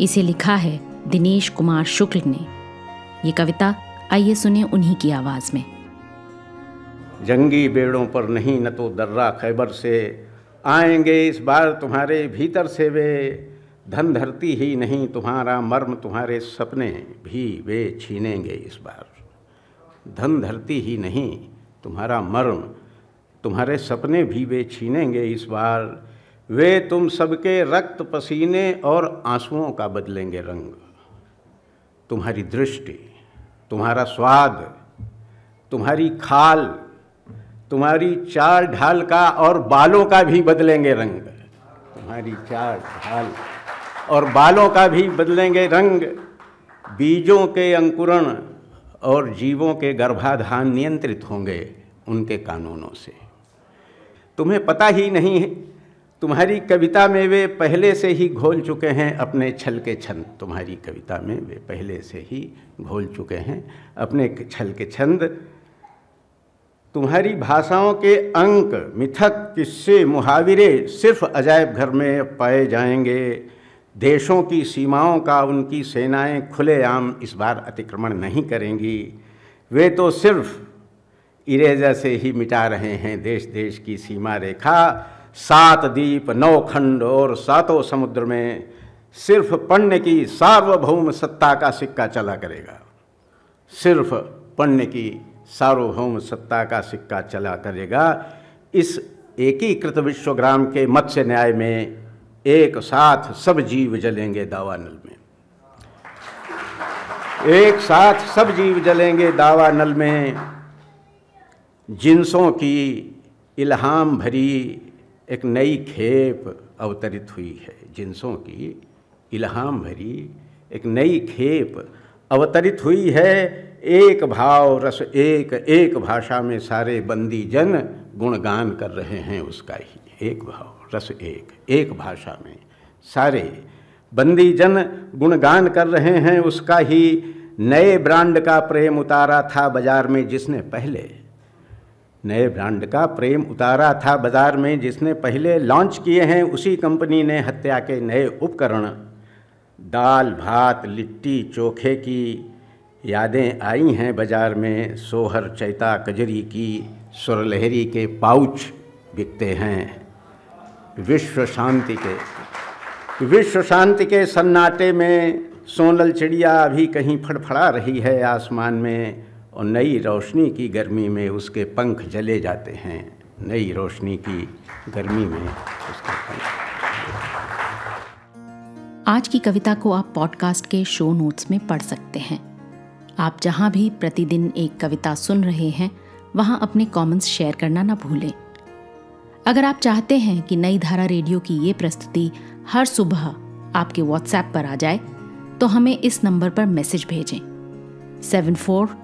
इसे लिखा है दिनेश कुमार शुक्ल ने। ये कविता, आइए सुने उन्हीं की आवाज़ में। जंगी बेड़ों पर नहीं, न तो दर्रा खैबर से। आएँगे इस बार तुम्हारे भीतर से वे धन धरती ही नहीं, तुम्हारा मर्म तुम्हारे सपने भी वे छीनेंगे इस बार। धन धरती ही नहीं, तुम्हारा मर्म तुम्हारे सपने भी वे छीनेंगे इस बार। वे तुम सबके रक्त पसीने और आंसुओं का बदलेंगे रंग। तुम्हारी दृष्टि, तुम्हारा स्वाद, तुम्हारी खाल, तुम्हारी चाल ढाल का और बालों का भी बदलेंगे रंग। तुम्हारी चाल ढाल और बालों का भी बदलेंगे रंग। बीजों के अंकुरण और जीवों के गर्भाधान नियंत्रित होंगे उनके कानूनों से। तुम्हें पता ही नहीं है तुम्हारी कविता में वे पहले से ही घोल चुके हैं अपने छल के छंद। तुम्हारी कविता में वे पहले से ही घोल चुके हैं अपने छल के छंद। तुम्हारी भाषाओं के अंक मिथक किस्से मुहावरे सिर्फ़ अजायब घर में पाए जाएँगे। देशों की सीमाओं का उनकी सेनाएँ खुलेआम इस बार अतिक्रमण नहीं करेंगी। वे तो सिर्फ़ इरेजा से ही मिटा रहे हैं देश देश की सीमा रेखा सात द्वीप नौ खंड और सातों समुद्र में सिर्फ़ पण्य की सार्वभौम सत्ता का सिक्का चला करेगा। सिर्फ़ पण्य की सार्वभौम सत्ता का सिक्का चला करेगा। इस एकीकृत विश्वग्राम के मत्स्य न्याय में एक साथ सब जीव जलेंगे दावानल में। एक साथ सब जीव जलेंगे दावानल में। जिनसों की इल्हाम भरी एक नई खेप अवतरित हुई है, जिनसों की इल्हाम भरी एक नई खेप अवतरित हुई है। एक भाव रस, एक एक भाषा में सारे बंदी जन गुणगान कर रहे हैं उसका ही। एक भाव रस, एक एक भाषा में सारे बंदी जन गुणगान कर रहे हैं उसका ही। नए ब्रांड का प्रेम उतारा था बाज़ार में जिसने पहले नए ब्रांड का प्रेम उतारा था बाज़ार में, जिसने पहले लॉन्च किए हैं, उसी कंपनी ने हत्या के नए उपकरण। दाल, भात, लिट्टी, चोखे की यादें आई हैं बाज़ार में। सोहर, चैता, कजरी की सुरलहरी के पाउच बिकते हैं। विश्व शांति के, विश्व शांति के सन्नाटे में सोनल चिड़िया अभी कहीं फड़फड़ा रही है आसमान में। और नई रोशनी की गर्मी में उसके पंख जले जाते हैं। नई रोशनी की गर्मी में उसके पंख। आज की कविता को आप पॉडकास्ट के शो नोट्स में पढ़ सकते हैं। आप जहाँ भी प्रतिदिन एक कविता सुन रहे हैं, वहाँ अपने कमेंट्स शेयर करना ना भूलें। अगर आप चाहते हैं कि नई धारा रेडियो की ये प्रस्तुति हर सुबह आपके व्हाट्सएप पर आ जाए तो हमें इस नंबर पर मैसेज भेजें। Seven four